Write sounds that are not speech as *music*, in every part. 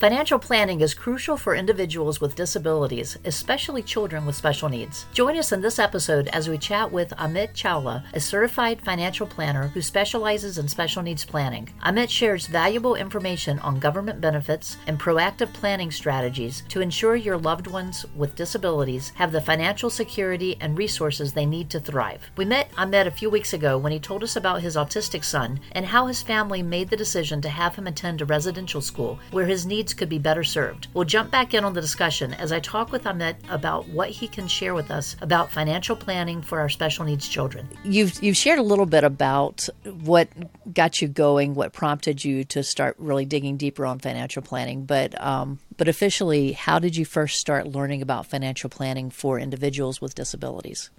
Financial planning is crucial for individuals with disabilities, especially children with special needs. Join us in this episode as we chat with Amit Chawla, a certified financial planner who specializes in special needs planning. Amit shares valuable information on government benefits and proactive planning strategies to ensure your loved ones with disabilities have the financial security and resources they need to thrive. We met Amit a few weeks ago when he told us about his autistic son and how his family made the decision to have him attend a residential school where his needs could be better served. We'll jump back in on the discussion as I talk with Amit about what he can share with us about financial planning for our special needs children. You've you've shared a little bit about what got you going, what prompted you to start really digging deeper on financial planning, but um, but officially, how did you first start learning about financial planning for individuals with disabilities?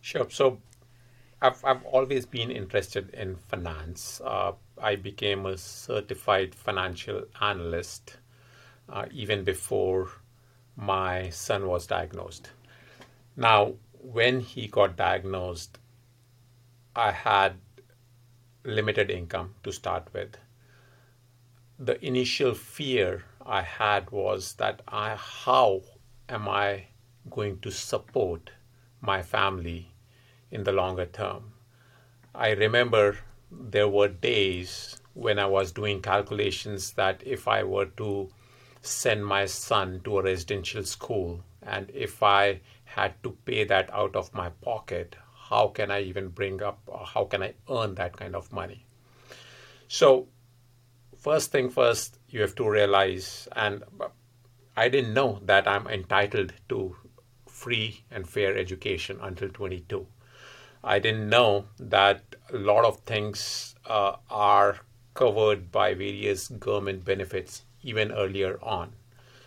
Sure. So I've, I've always been interested in finance. Uh, I became a certified financial analyst uh, even before my son was diagnosed. Now, when he got diagnosed, I had limited income to start with. The initial fear I had was that I, how am I going to support my family in the longer term? I remember there were days when I was doing calculations that if I were to send my son to a residential school and if I had to pay that out of my pocket, how can I even bring up, how can I earn that kind of money? So, first thing first, you have to realize, and I didn't know that I'm entitled to free and fair education until 22. I didn't know that a lot of things uh, are covered by various government benefits even earlier on.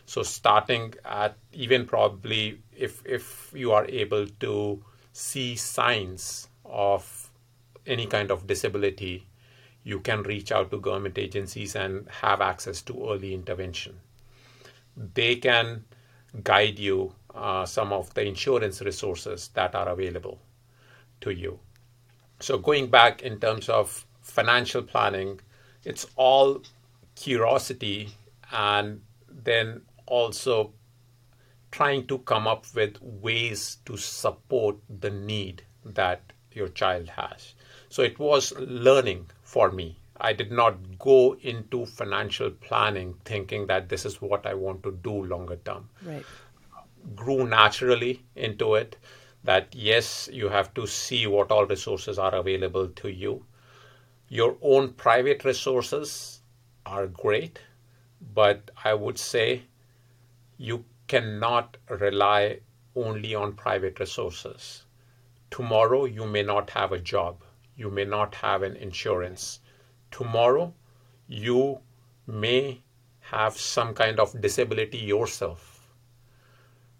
So starting at even probably if if you are able to see signs of any kind of disability, you can reach out to government agencies and have access to early intervention. They can guide you uh, some of the insurance resources that are available to you. So, going back in terms of financial planning, it's all curiosity and then also trying to come up with ways to support the need that your child has. So, it was learning for me. I did not go into financial planning thinking that this is what I want to do longer term. Right. Grew naturally into it that yes, you have to see what all resources are available to you. Your own private resources are great, but I would say you cannot rely only on private resources. Tomorrow, you may not have a job, you may not have an insurance. Tomorrow, you may have some kind of disability yourself.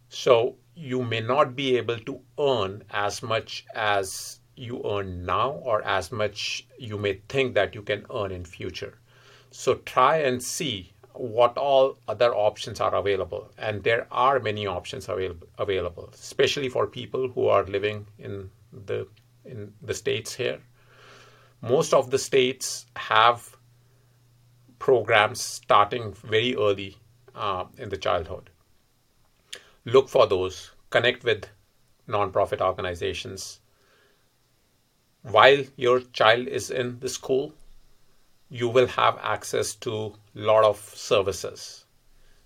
So, you may not be able to earn as much as you earn now or as much you may think that you can earn in future. So try and see what all other options are available. And there are many options available, available especially for people who are living in the in the states here. Most of the states have programs starting very early uh, in the childhood look for those, connect with nonprofit organizations. While your child is in the school, you will have access to a lot of services.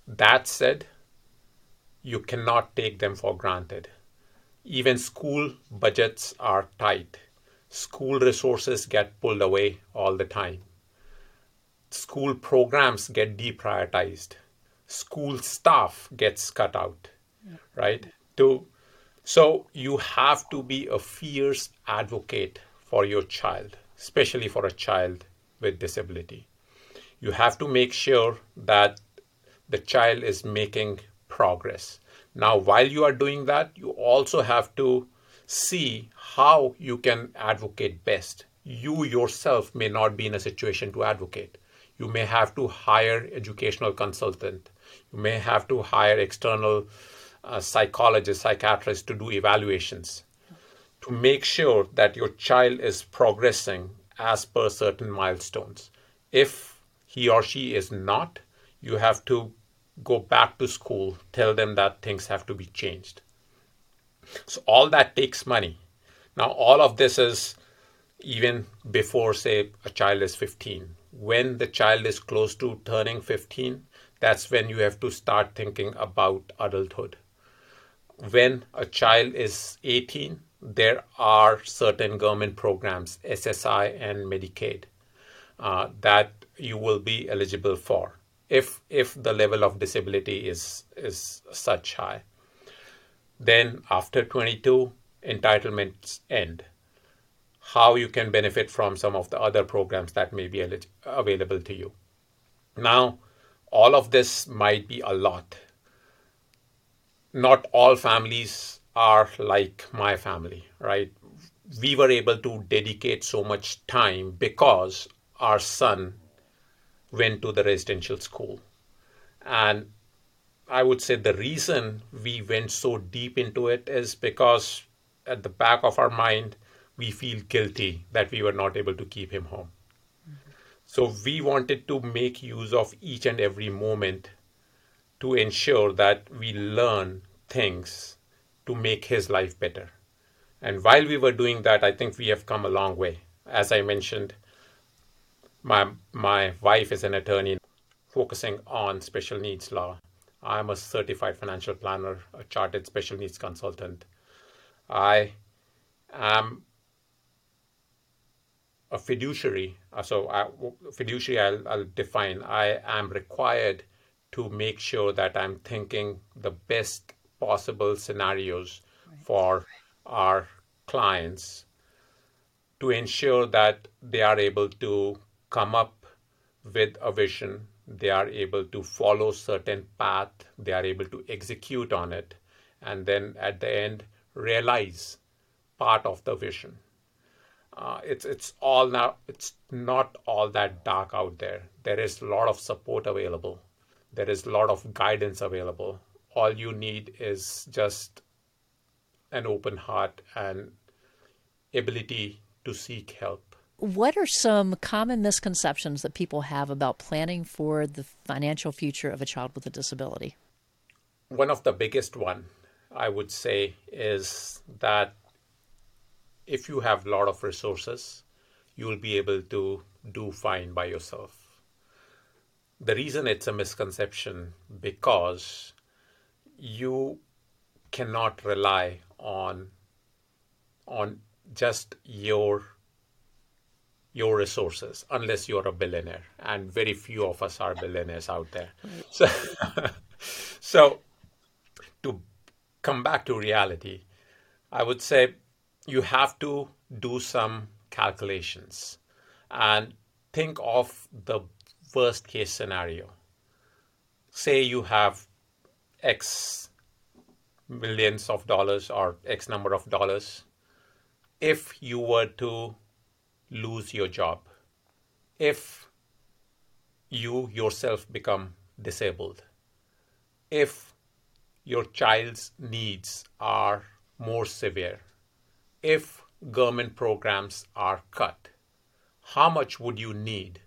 That said, you cannot take them for granted. Even school budgets are tight. School resources get pulled away all the time. School programs get deprioritized. School staff gets cut out right? To so you have to be a fierce advocate for your child, especially for a child with disability. You have to make sure that the child is making progress. Now, while you are doing that, you also have to see how you can advocate best. You yourself may not be in a situation to advocate. You may have to hire educational consultant. You may have to hire external uh, psychologists, psychiatrists to do evaluations to make sure that your child is progressing as per certain milestones. If he or she is not, you have to go back to school, tell them that things have to be changed. So all that takes money. Now, all of this is even before, say, a child is 15. When the child is close to turning 15, that's when you have to start thinking about adulthood. When a child is 18, there are certain government programs, SSI and Medicaid, uh, that you will be eligible for if if the level of disability is is such high. Then after 22, entitlements end. How you can benefit from some of the other programs that may be available to you. Now, all of this might be a lot. Not all families are like my family, right? We were able to dedicate so much time because our son went to the residential school. And I would say the reason we went so deep into it is because at the back of our mind, we feel guilty that we were not able to keep him home. Mm-hmm. So we wanted to make use of each and every moment to ensure that we learn things to make his life better. And while we were doing that, I think we have come a long way. As I mentioned, my my wife is an attorney focusing on special needs law. I'm a certified financial planner, a chartered special needs consultant. I am a fiduciary. Uh, so, I, fiduciary, I'll, I'll define. I am required to make sure that I'm thinking the best possible scenarios right. for our clients to ensure that they are able to come up with a vision they are able to follow certain path they are able to execute on it and then at the end realize part of the vision. Uh, it's it's all now it's not all that dark out there. There is a lot of support available there is a lot of guidance available all you need is just an open heart and ability to seek help what are some common misconceptions that people have about planning for the financial future of a child with a disability? One of the biggest one I would say is that if you have a lot of resources, you will be able to do fine by yourself. The reason it's a misconception because you cannot rely on on just your your resources unless you're a billionaire and very few of us are billionaires out there. So *laughs* so to come back to reality i would say you have to do some calculations and think of the worst case scenario. Say you have x millions of dollars or x number of dollars. If you were to lose your job if you yourself become disabled, if your child's needs are more severe, if government programs are cut, how much would you need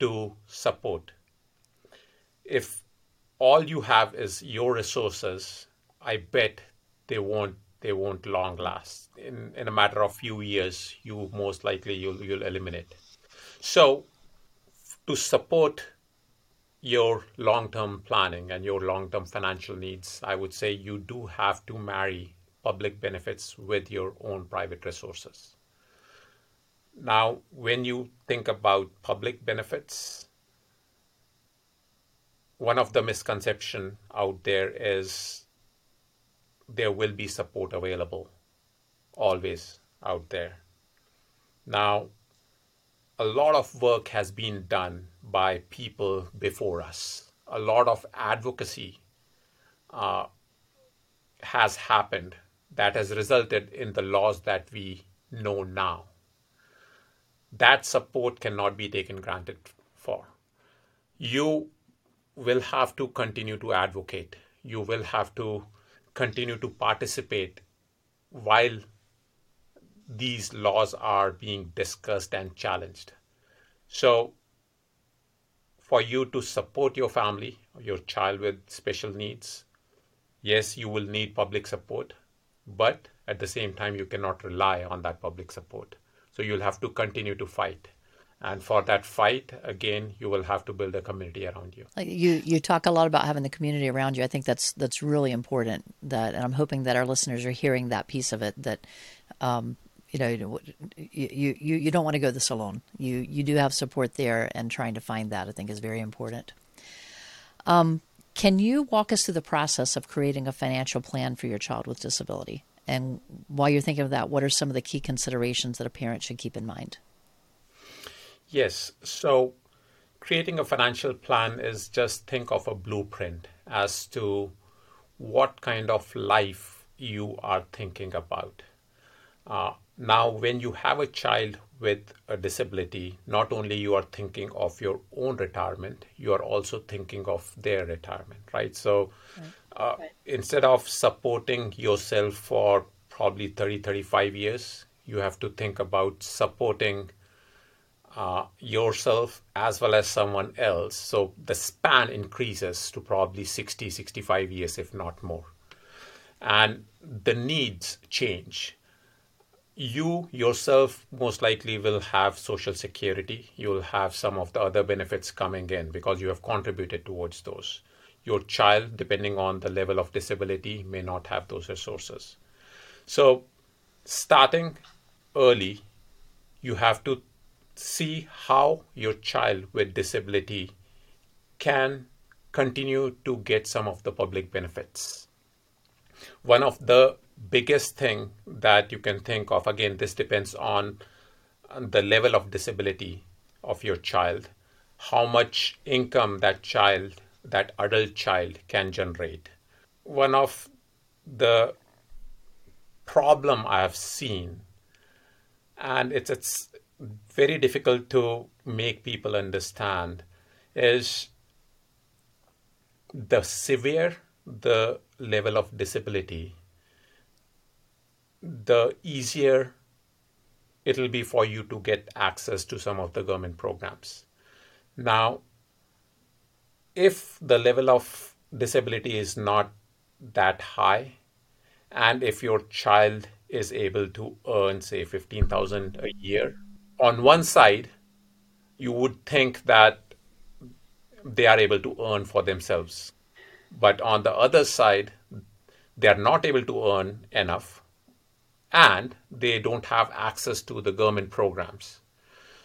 to support? If all you have is your resources, I bet they won't they won't long last. In in a matter of few years, you most likely you'll you'll eliminate. So to support your long-term planning and your long-term financial needs, I would say you do have to marry public benefits with your own private resources. Now, when you think about public benefits, one of the misconception out there is there will be support available always out there. Now, a lot of work has been done by people before us. A lot of advocacy uh, has happened that has resulted in the laws that we know now. That support cannot be taken granted for. You will have to continue to advocate. You will have to continue to participate while these laws are being discussed and challenged. So, for you to support your family, your child with special needs. Yes, you will need public support, but at the same time, you cannot rely on that public support. So you'll have to continue to fight. And for that fight, again, you will have to build a community around you. You you talk a lot about having the community around you. I think that's that's really important. That, and I'm hoping that our listeners are hearing that piece of it. That, um, you know, you, you you don't want to go this alone. You you do have support there, and trying to find that I think is very important. Um, can you walk us through the process of creating a financial plan for your child with disability? And while you're thinking of that, what are some of the key considerations that a parent should keep in mind? Yes. So, creating a financial plan is just think of a blueprint as to what kind of life you are thinking about. Uh, now, when you have a child with a disability, not only you are thinking of your own retirement, you are also thinking of their retirement, right? So, right. Uh, instead of supporting yourself for probably 30, 35 years, you have to think about supporting uh, yourself as well as someone else. So the span increases to probably 60, 65 years, if not more. And the needs change you yourself most likely will have social security. You'll have some of the other benefits coming in because you have contributed towards those. Your child, depending on the level of disability, may not have those resources. So, starting early, you have to see how your child with disability can continue to get some of the public benefits. One of the biggest thing that you can think of again this depends on the level of disability of your child how much income that child that adult child can generate one of the problem i have seen and it's it's very difficult to make people understand is the severe the level of disability the easier it'll be for you to get access to some of the government programs. Now, if the level of disability is not that high, and if your child is able to earn, say, 15,000 a year, on one side, you would think that they are able to earn for themselves. But on the other side, they are not able to earn enough and they don't have access to the government programs.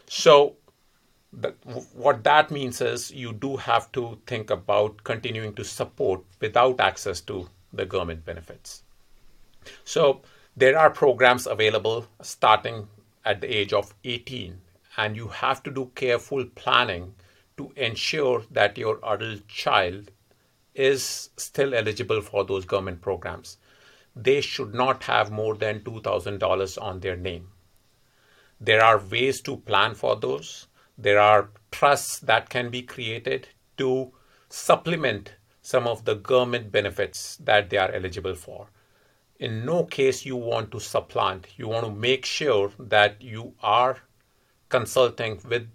So, what that means is you do have to think about continuing to support without access to the government benefits. So, there are programs available starting at the age of 18, and you have to do careful planning to ensure that your adult child is still eligible for those government programs they should not have more than $2,000 on their name. There are ways to plan for those. There are trusts that can be created to supplement some of the government benefits that they are eligible for. In no case you want to supplant. You want to make sure that you are consulting with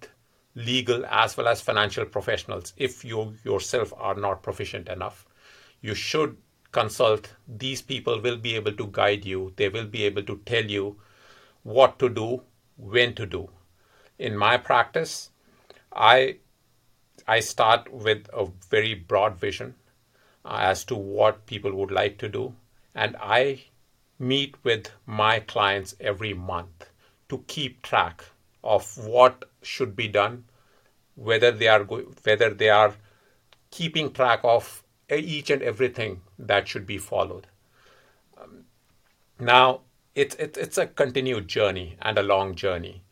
legal as well as financial professionals if you yourself are not proficient enough. You should consult, these people will be able to guide you. They will be able to tell you what to do, when to do. In my practice, I I start with a very broad vision uh, as to what people would like to do, and I meet with my clients every month to keep track of what should be done, whether they are go- whether they are keeping track of each and everything that should be followed. Um, now, it's, it's, it's a continued journey and a long journey.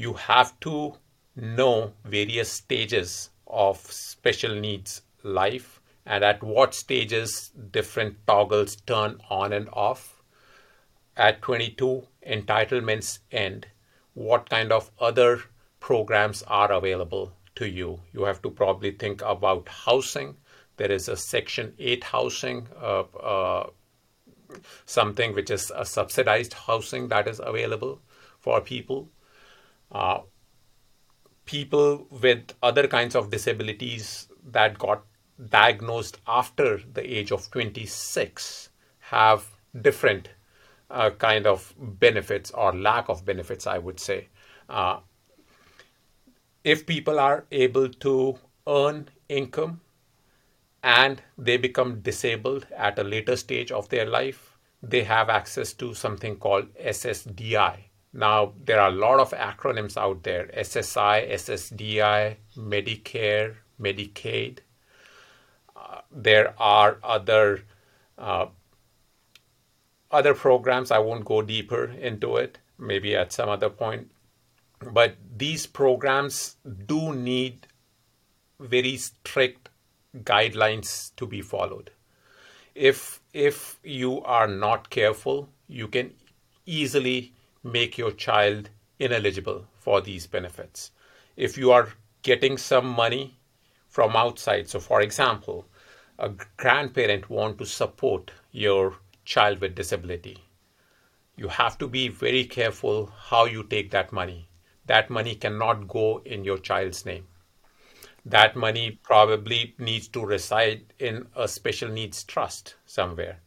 You have to know various stages of special needs life and at what stages different toggles turn on and off. At 22, entitlements end. What kind of other programs are available to you? You have to probably think about housing there is a Section 8 housing, uh, uh, something which is a subsidized housing that is available for people. Uh, people with other kinds of disabilities that got diagnosed after the age of 26 have different uh, kind of benefits or lack of benefits, I would say. Uh, if people are able to earn income and they become disabled at a later stage of their life, they have access to something called SSDI. Now, there are a lot of acronyms out there SSI, SSDI, Medicare, Medicaid. Uh, there are other uh, other programs. I won't go deeper into it, maybe at some other point. But these programs do need very strict guidelines to be followed. If if you are not careful, you can easily make your child ineligible for these benefits. If you are getting some money from outside, so for example, a grandparent want to support your child with disability, you have to be very careful how you take that money. That money cannot go in your child's name that money probably needs to reside in a special needs trust somewhere.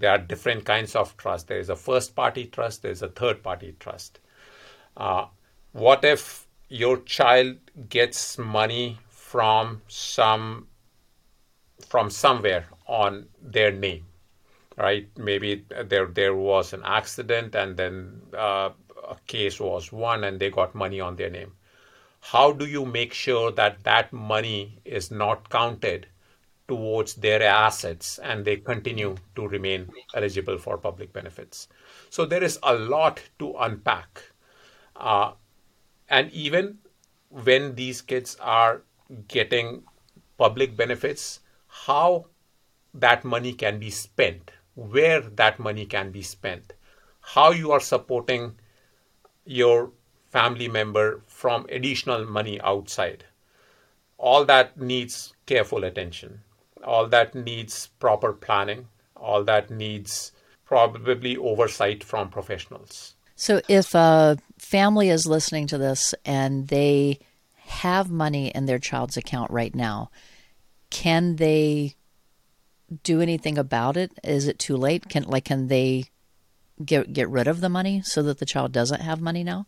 There are different kinds of trust. There is a first party trust, there is a third party trust. Uh, what if your child gets money from some from somewhere on their name right maybe there there was an accident and then uh, a case was won and they got money on their name how do you make sure that that money is not counted towards their assets and they continue to remain eligible for public benefits? So there is a lot to unpack. Uh, and even when these kids are getting public benefits, how that money can be spent, where that money can be spent, how you are supporting your family member from additional money outside. All that needs careful attention. All that needs proper planning. All that needs probably oversight from professionals. So, if a family is listening to this and they have money in their child's account right now, can they do anything about it? Is it too late? Can like can they get get rid of the money so that the child doesn't have money now?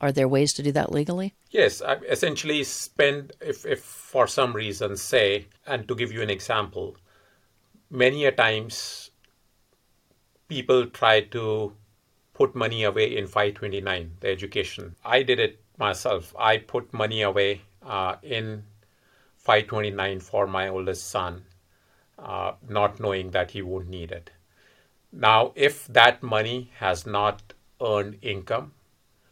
Are there ways to do that legally? Yes, I essentially spend if, if for some reason say, and to give you an example, many a times people try to put money away in 529, the education. I did it myself. I put money away uh, in 529 for my oldest son, uh, not knowing that he would need it. Now, if that money has not earned income,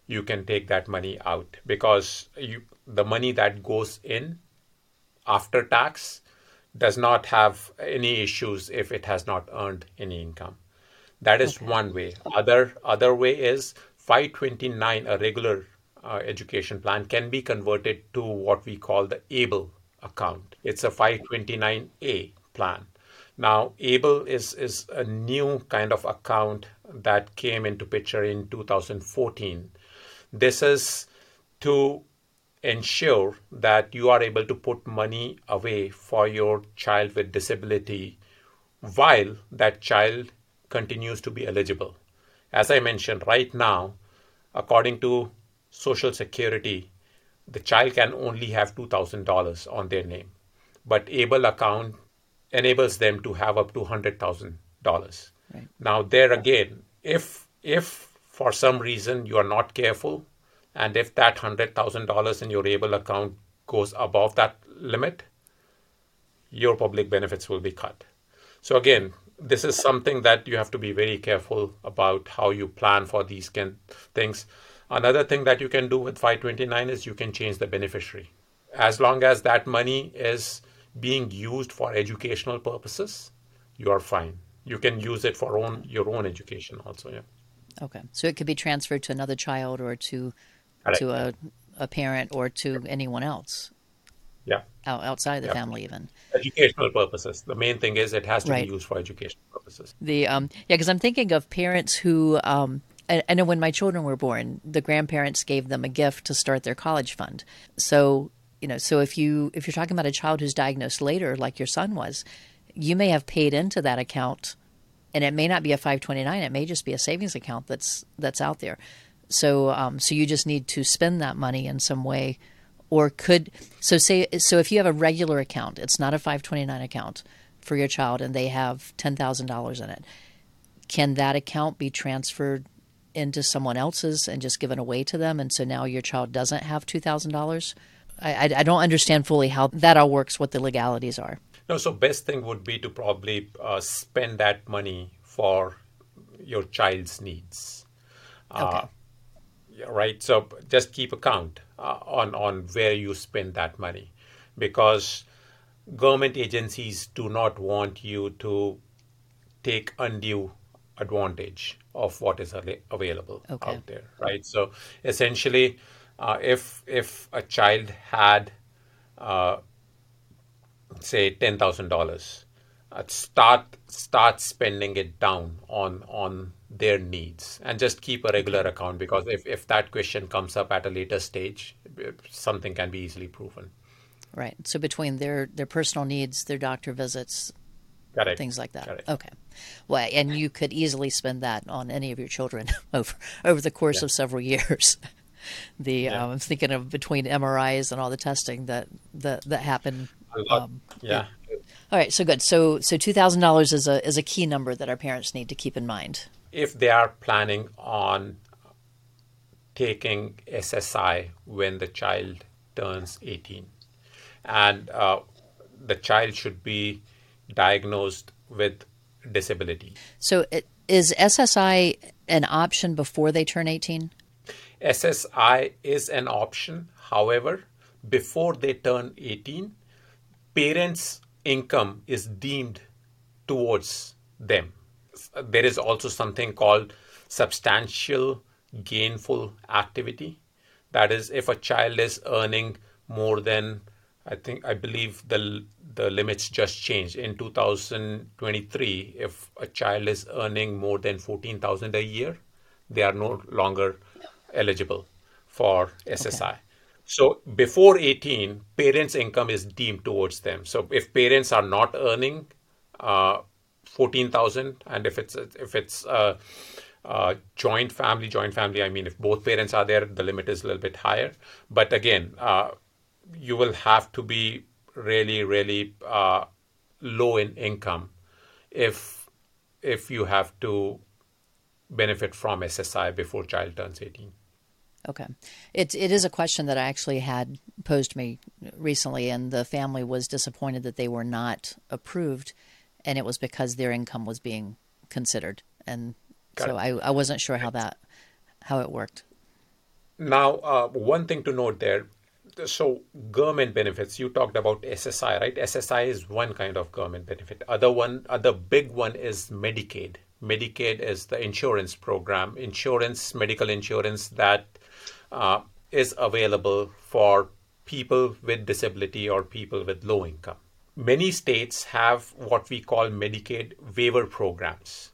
you can take that money out because you, the money that goes in after tax does not have any issues if it has not earned any income. That is okay. one way. Other other way is 529, a regular uh, education plan, can be converted to what we call the ABLE account. It's a 529A plan. Now, ABLE is, is a new kind of account that came into picture in 2014 this is to ensure that you are able to put money away for your child with disability while that child continues to be eligible. As I mentioned, right now, according to Social Security, the child can only have $2,000 on their name, but ABLE account enables them to have up to $100,000. Right. Now, there again, if if for some reason you are not careful, and if that $100,000 in your ABLE account goes above that limit, your public benefits will be cut. So, again, this is something that you have to be very careful about how you plan for these things. Another thing that you can do with 529 is you can change the beneficiary. As long as that money is being used for educational purposes, you are fine. You can use it for own your own education also. Yeah. Okay, so it could be transferred to another child or to to a, a parent or to anyone else. Yeah. Out, outside the yeah. family, even. Educational purposes. The main thing is it has to right. be used for educational purposes. The um, yeah, because I'm thinking of parents who um, I, I know when my children were born, the grandparents gave them a gift to start their college fund. So you know, so if you if you're talking about a child who's diagnosed later, like your son was, you may have paid into that account, and it may not be a 529. It may just be a savings account that's that's out there. So um, so you just need to spend that money in some way, or could so say so if you have a regular account, it's not a 529 account for your child, and they have ten thousand dollars in it. Can that account be transferred into someone else's and just given away to them, and so now your child doesn't have two thousand dollars? I, I don't understand fully how that all works, what the legalities are. No, so best thing would be to probably uh, spend that money for your child's needs. Okay. Uh, right. So just keep account uh, on on where you spend that money, because government agencies do not want you to take undue advantage of what is available okay. out there. Right. So essentially uh, if if a child had uh, say ten thousand uh, dollars, start start spending it down on on their needs and just keep a regular account because if, if that question comes up at a later stage, something can be easily proven. Right. So between their their personal needs, their doctor visits, Correct. things like that. Correct. Okay. Well, and you could easily spend that on any of your children *laughs* over over the course yeah. of several years. *laughs* the yeah. um, I'm thinking of between MRIs and all the testing that that that happen. Um, yeah. yeah. All right, so good. So so two thousand dollars is a is a key number that our parents need to keep in mind. If they are planning on taking SSI when the child turns 18, and uh, the child should be diagnosed with disability. So, it, is SSI an option before they turn 18? SSI is an option. However, before they turn 18, parents' income is deemed towards them. There is also something called substantial gainful activity. That is, if a child is earning more than, I think, I believe the the limits just changed in 2023. If a child is earning more than 14,000 a year, they are no longer eligible for SSI. Okay. So before 18, parents' income is deemed towards them. So if parents are not earning uh, 14,000, and if it's if it's a, a, joint family, joint family, I mean if both parents are there, the limit is a little bit higher. But again, uh, you will have to be really, really uh, low in income if if you have to benefit from SSI before child turns 18. Okay, it it is a question that I actually had posed to me recently, and the family was disappointed that they were not approved, and it was because their income was being considered, and Got so I, I wasn't sure how that how it worked. Now, uh, one thing to note there. So, government benefits. You talked about SSI, right? SSI is one kind of government benefit. Other one, other big one is Medicaid. Medicaid is the insurance program, insurance, medical insurance that uh, is available for people with disability or people with low income. Many states have what we call Medicaid waiver programs.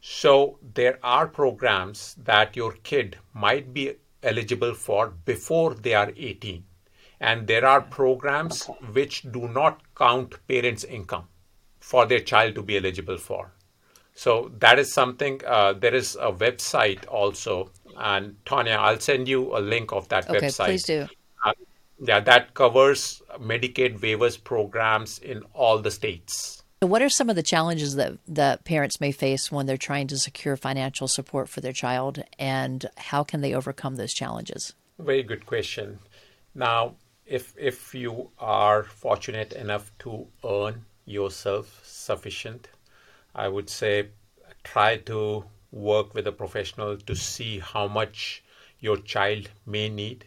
So there are programs that your kid might be eligible for before they are 18. And there are programs which do not count parents' income for their child to be eligible for. So that is something. Uh, there is a website also, and Tonya, I'll send you a link of that okay, website. please do. Uh, yeah, that covers Medicaid waivers programs in all the states. What are some of the challenges that that parents may face when they're trying to secure financial support for their child, and how can they overcome those challenges? Very good question. Now, if if you are fortunate enough to earn yourself sufficient I would say try to work with a professional to see how much your child may need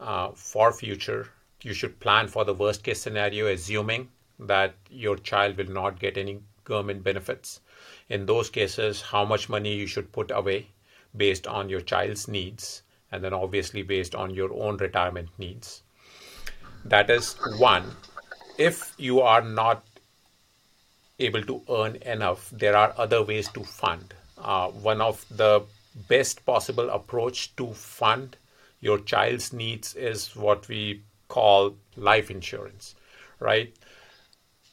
uh, for future. You should plan for the worst case scenario, assuming that your child will not get any government benefits. In those cases, how much money you should put away based on your child's needs, and then obviously based on your own retirement needs. That is one. If you are not able to earn enough, there are other ways to fund. Uh, one of the best possible approach to fund your child's needs is what we call life insurance, right?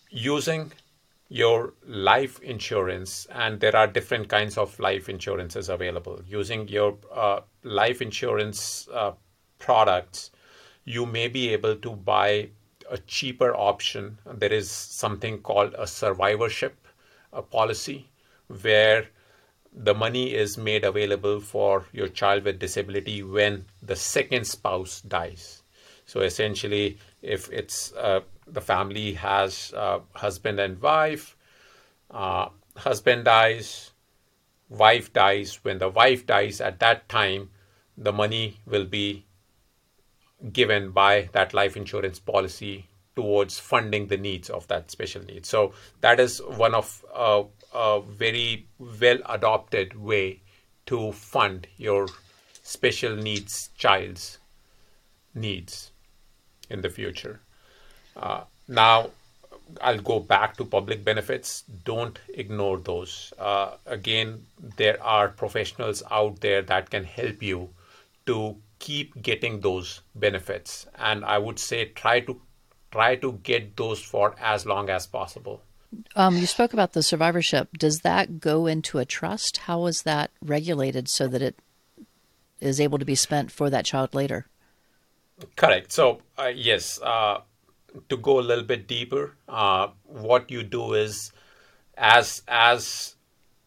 Using your life insurance, and there are different kinds of life insurances available. Using your uh, life insurance uh, products, you may be able to buy a cheaper option. There is something called a survivorship a policy, where the money is made available for your child with disability when the second spouse dies. So essentially, if it's uh, the family has uh, husband and wife, uh, husband dies, wife dies. When the wife dies, at that time, the money will be given by that life insurance policy towards funding the needs of that special needs. So that is one of uh, a very well adopted way to fund your special needs child's needs in the future. Uh, now, I'll go back to public benefits. Don't ignore those. Uh, again, there are professionals out there that can help you to keep getting those benefits. And I would say try to try to get those for as long as possible. Um, you spoke about the survivorship. Does that go into a trust? How is that regulated so that it is able to be spent for that child later? Correct. So, uh, yes, uh, to go a little bit deeper, uh, what you do is as as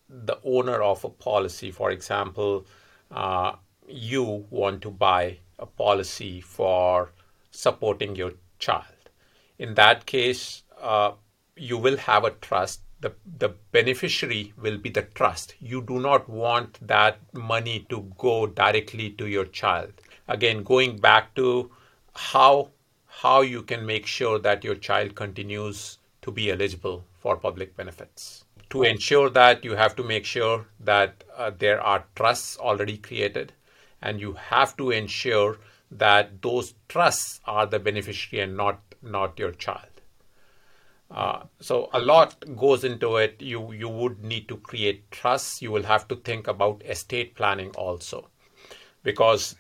the owner of a policy, for example, uh, you want to buy a policy for supporting your child. In that case, uh, you will have a trust. The, the beneficiary will be the trust. You do not want that money to go directly to your child. Again, going back to how how you can make sure that your child continues to be eligible for public benefits. To ensure that, you have to make sure that uh, there are trusts already created, and you have to ensure that those trusts are the beneficiary and not not your child. Uh, so a lot goes into it. You you would need to create trusts. You will have to think about estate planning also, because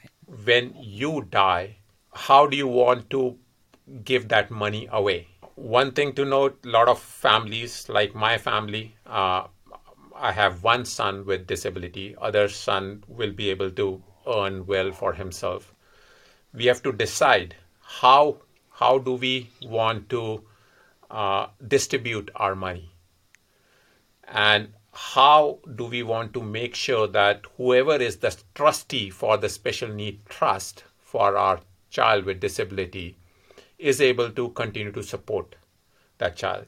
when you die, how do you want to give that money away? One thing to note: a lot of families, like my family, uh, I have one son with disability. Other son will be able to earn well for himself. We have to decide how how do we want to uh, distribute our money? And how do we want to make sure that whoever is the trustee for the special need trust for our child with disability is able to continue to support that child?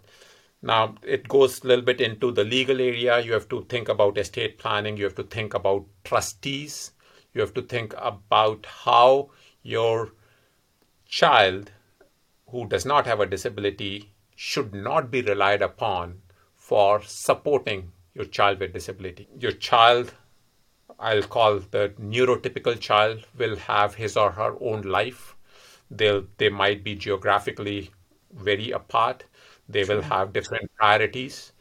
Now, it goes a little bit into the legal area. You have to think about estate planning, you have to think about trustees, you have to think about how your child who does not have a disability should not be relied upon for supporting your child with disability. Your child, I'll call the neurotypical child, will have his or her own life. They'll, they might be geographically very apart. They will have different priorities.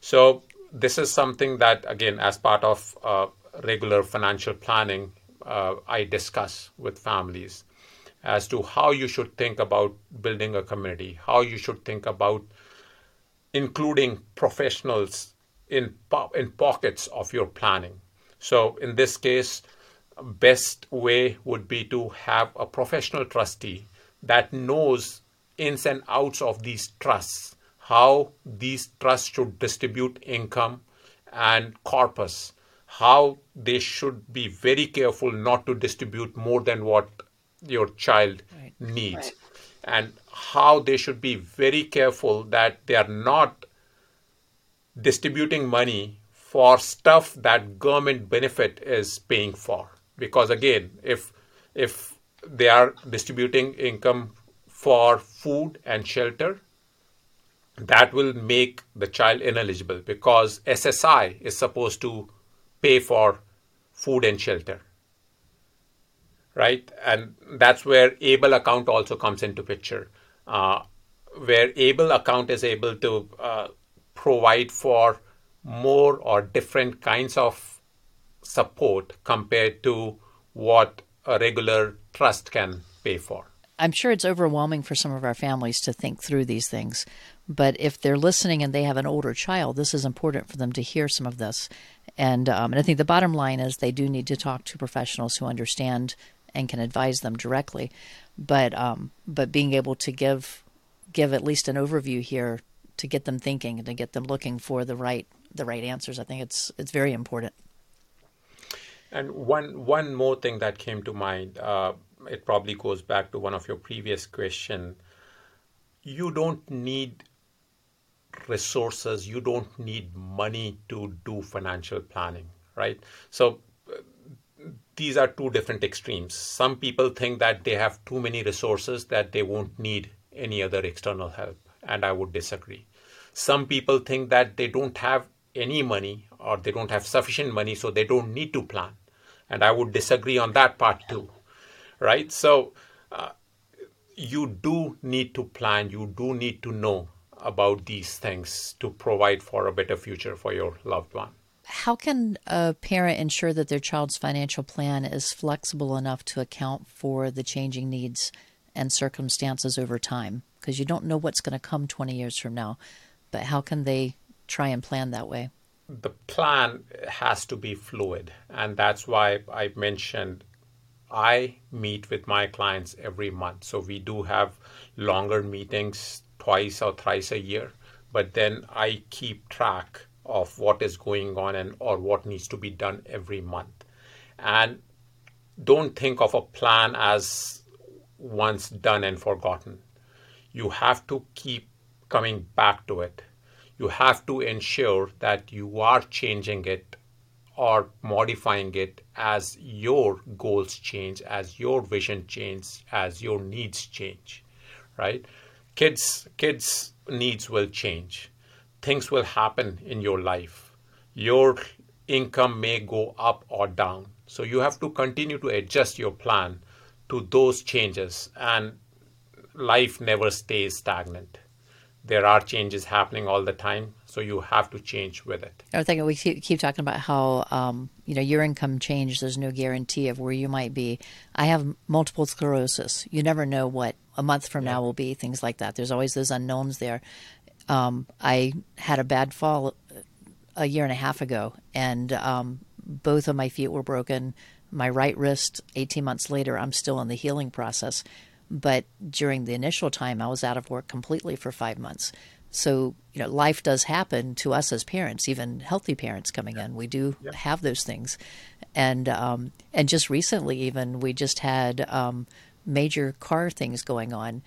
So, this is something that, again, as part of uh, regular financial planning, uh, I discuss with families as to how you should think about building a community, how you should think about including professionals in po- in pockets of your planning. So in this case, best way would be to have a professional trustee that knows ins and outs of these trusts, how these trusts should distribute income and corpus, how they should be very careful not to distribute more than what your child right. needs right. and how they should be very careful that they are not distributing money for stuff that government benefit is paying for because again if if they are distributing income for food and shelter that will make the child ineligible because SSI is supposed to pay for food and shelter right? And that's where able account also comes into picture, uh, where able account is able to uh, provide for more or different kinds of support compared to what a regular trust can pay for. I'm sure it's overwhelming for some of our families to think through these things. But if they're listening and they have an older child, this is important for them to hear some of this. And, um, and I think the bottom line is they do need to talk to professionals who understand and can advise them directly. But um, but being able to give give at least an overview here to get them thinking and to get them looking for the right the right answers, I think it's it's very important. And one one more thing that came to mind, uh, it probably goes back to one of your previous question. You don't need resources, you don't need money to do financial planning, right? So these are two different extremes. Some people think that they have too many resources that they won't need any other external help, and I would disagree. Some people think that they don't have any money or they don't have sufficient money, so they don't need to plan. And I would disagree on that part too, right? So uh, you do need to plan, you do need to know about these things to provide for a better future for your loved one. How can a parent ensure that their child's financial plan is flexible enough to account for the changing needs and circumstances over time? Because you don't know what's going to come 20 years from now, but how can they try and plan that way? the plan has to be fluid. And that's why I mentioned I meet with my clients every month. So we do have longer meetings twice or thrice a year. But then I keep track of what is going on and or what needs to be done every month. And don't think of a plan as once done and forgotten. You have to keep coming back to it you have to ensure that you are changing it or modifying it as your goals change, as your vision changes, as your needs change, right? Kids, kids' needs will change. Things will happen in your life. Your income may go up or down. So you have to continue to adjust your plan to those changes, and life never stays stagnant there are changes happening all the time so you have to change with it. I think we keep, keep talking about how um, you know your income change there's no guarantee of where you might be. I have multiple sclerosis. You never know what a month from yeah. now will be things like that. There's always those unknowns there. Um, i had a bad fall a year and a half ago and um, both of my feet were broken. My right wrist 18 months later i'm still in the healing process but during the initial time, I was out of work completely for five months. So, you know, life does happen to us as parents, even healthy parents coming in. We do yep. have those things. And, um, and just recently, even, we just had um, major car things going on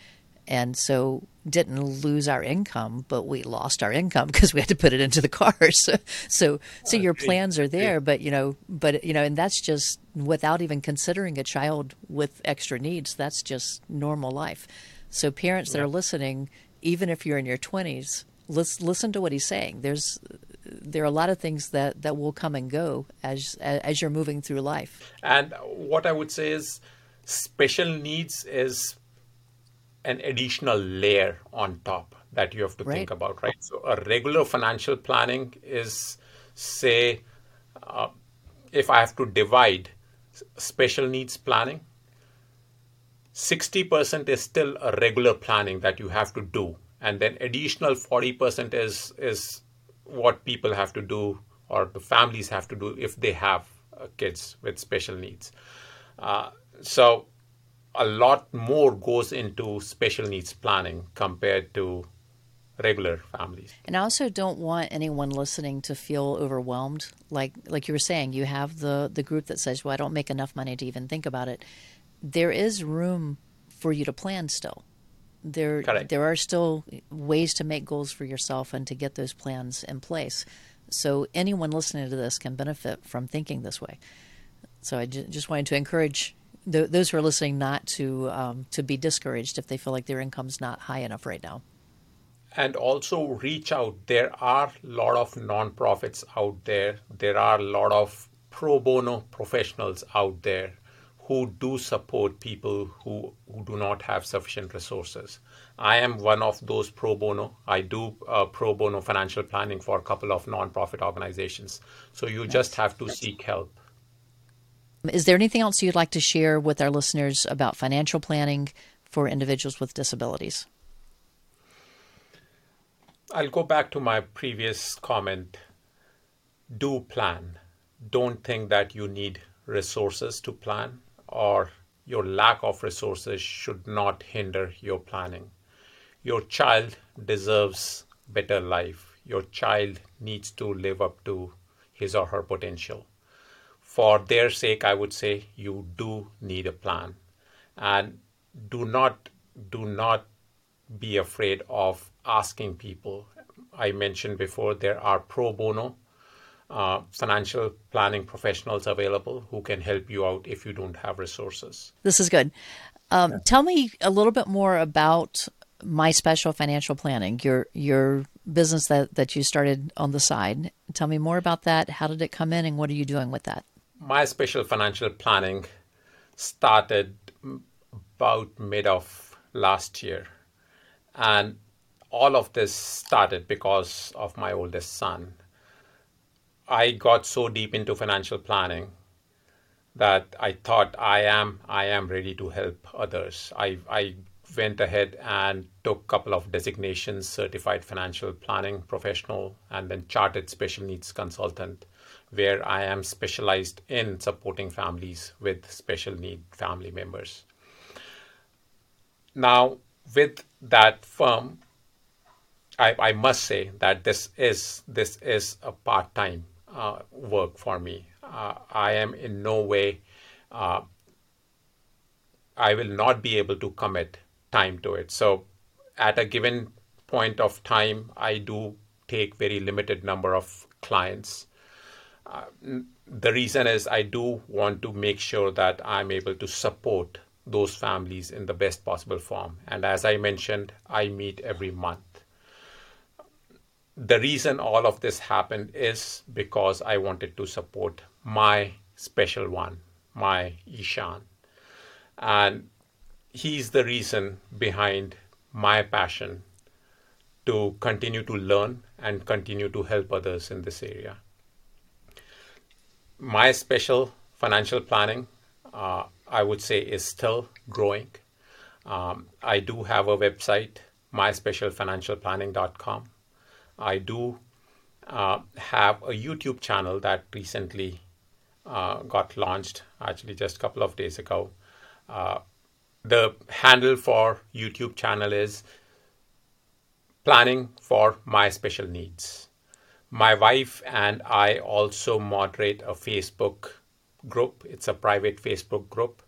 and so didn't lose our income, but we lost our income *laughs* because we had to put it into the cars. *laughs* so, so, so your plans are there, but you know, but you know, and that's just without even considering a child with extra needs. That's just normal life. So, parents that are listening, even if you're in your twenties, listen, listen to what he's saying. There's there are a lot of things that that will come and go as as you're moving through life. And what I would say is, special needs is an additional layer on top that you have to right. think about, right? So a regular financial planning is, say, uh, if I have to divide special needs planning, 60% is still a regular planning that you have to do. And then additional 40% is, is what people have to do or the families have to do if they have uh, kids with special needs. Uh, so a lot more goes into special needs planning compared to regular families. And I also don't want anyone listening to feel overwhelmed. Like like you were saying, you have the the group that says, "Well, I don't make enough money to even think about it." There is room for you to plan still. There Correct. there are still ways to make goals for yourself and to get those plans in place. So anyone listening to this can benefit from thinking this way. So I just wanted to encourage th- those who are listening not to um, to be discouraged if they feel like their income's not high enough right now. And also reach out. There are a lot of nonprofits out there. There are a lot of pro bono professionals out there who do support people who, who do not have sufficient resources. I am one of those pro bono. I do uh, pro bono financial planning for a couple of nonprofit organizations. So you just have to seek help Is there anything else you'd like to share with our listeners about financial planning for individuals with disabilities? I'll go back to my previous comment. Do plan. Don't think that you need resources to plan or your lack of resources should not hinder your planning. Your child deserves better life. Your child needs to live up to his or her potential. For their sake, I would say you do need a plan. And do not do not be afraid of asking people. I mentioned before there are pro bono uh, financial planning professionals available who can help you out if you don't have resources. This is good. Um, yeah. Tell me a little bit more about my special financial planning, your your business that, that you started on the side. Tell me more about that. How did it come in, and what are you doing with that? My special financial planning started about mid of last year, and all of this started because of my oldest son. I got so deep into financial planning that I thought I am I am ready to help others. I I went ahead and took a couple of designations, certified financial planning professional and then chartered special needs consultant where I am specialized in supporting families with special need family members. Now, with that firm, I, I must say that this is this is a part-time uh, work for me. Uh, I am in no way, uh, I will not be able to commit time to it. So at a given point of time, I do take very limited number of clients. The reason is I do want to make sure that I'm able to support those families in the best possible form. And as I mentioned, I meet every month the reason all of this happened is because I wanted to support my special one, my Ishan. And he's the reason behind my passion to continue to learn and continue to help others in this area. My special financial planning, uh, I would say, is still growing. Um, I do have a website, myspecialfinancialplanning.com I do uh, have a YouTube channel that recently uh, got launched, actually just a couple of days ago. Uh, the handle for YouTube channel is planning for my special needs. My wife and I also moderate a Facebook group. It's a private Facebook group.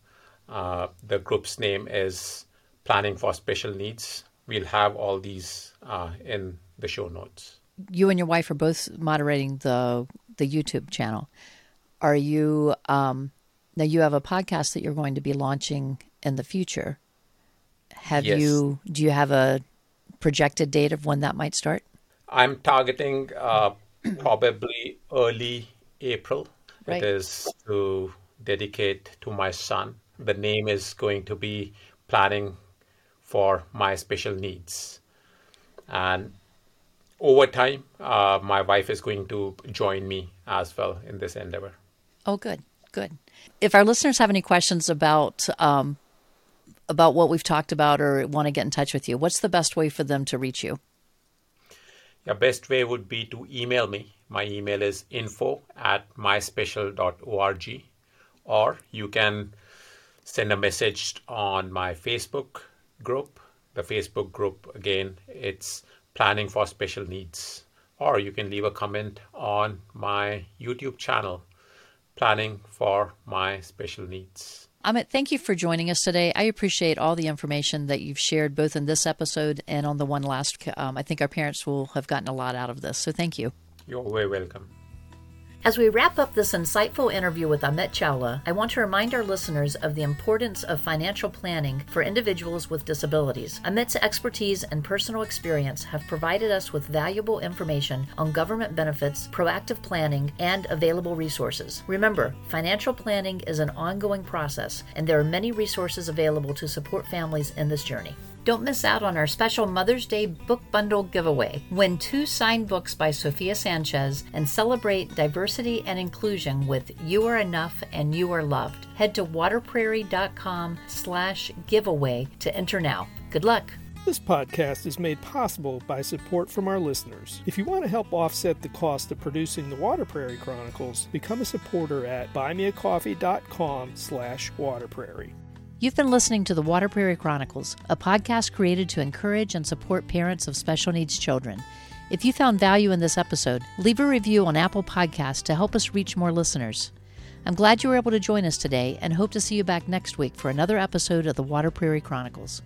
Uh, the group's name is Planning for Special Needs. We'll have all these uh, in the show notes. You and your wife are both moderating the the YouTube channel. Are you um, now? You have a podcast that you're going to be launching in the future. Have yes. you? Do you have a projected date of when that might start? I'm targeting uh, probably early April. Right. It is to dedicate to my son. The name is going to be Planning for My Special Needs. And over time, uh, my wife is going to join me as well in this endeavor. Oh, good, good. If our listeners have any questions about um, about what we've talked about or want to get in touch with you, what's the best way for them to reach you? The best way would be to email me. My email is info at myspecial.org, or you can send a message on my Facebook group. The Facebook group, again, it's planning for special needs. Or you can leave a comment on my YouTube channel, Planning for My Special Needs. Amit, thank you for joining us today. I appreciate all the information that you've shared both in this episode and on the one last. Um, I think our parents will have gotten a lot out of this. So thank you. You're very welcome. As we wrap up this insightful interview with Amit Chawla, I want to remind our listeners of the importance of financial planning for individuals with disabilities. Amit's expertise and personal experience have provided us with valuable information on government benefits, proactive planning, and available resources. Remember, financial planning is an ongoing process, and there are many resources available to support families in this journey. Don't miss out on our special Mother's Day book bundle giveaway. Win two signed books by Sofia Sanchez and celebrate diversity and inclusion with You Are Enough and You Are Loved. Head to waterprairie.com slash giveaway to enter now. Good luck. This podcast is made possible by support from our listeners. If you want to help offset the cost of producing the Water Prairie Chronicles, become a supporter at buymeacoffee.com slash waterprairie. You've been listening to the Water Prairie Chronicles, a podcast created to encourage and support parents of special needs children. If you found value in this episode, leave a review on Apple Podcasts to help us reach more listeners. I'm glad you were able to join us today and hope to see you back next week for another episode of the Water Prairie Chronicles.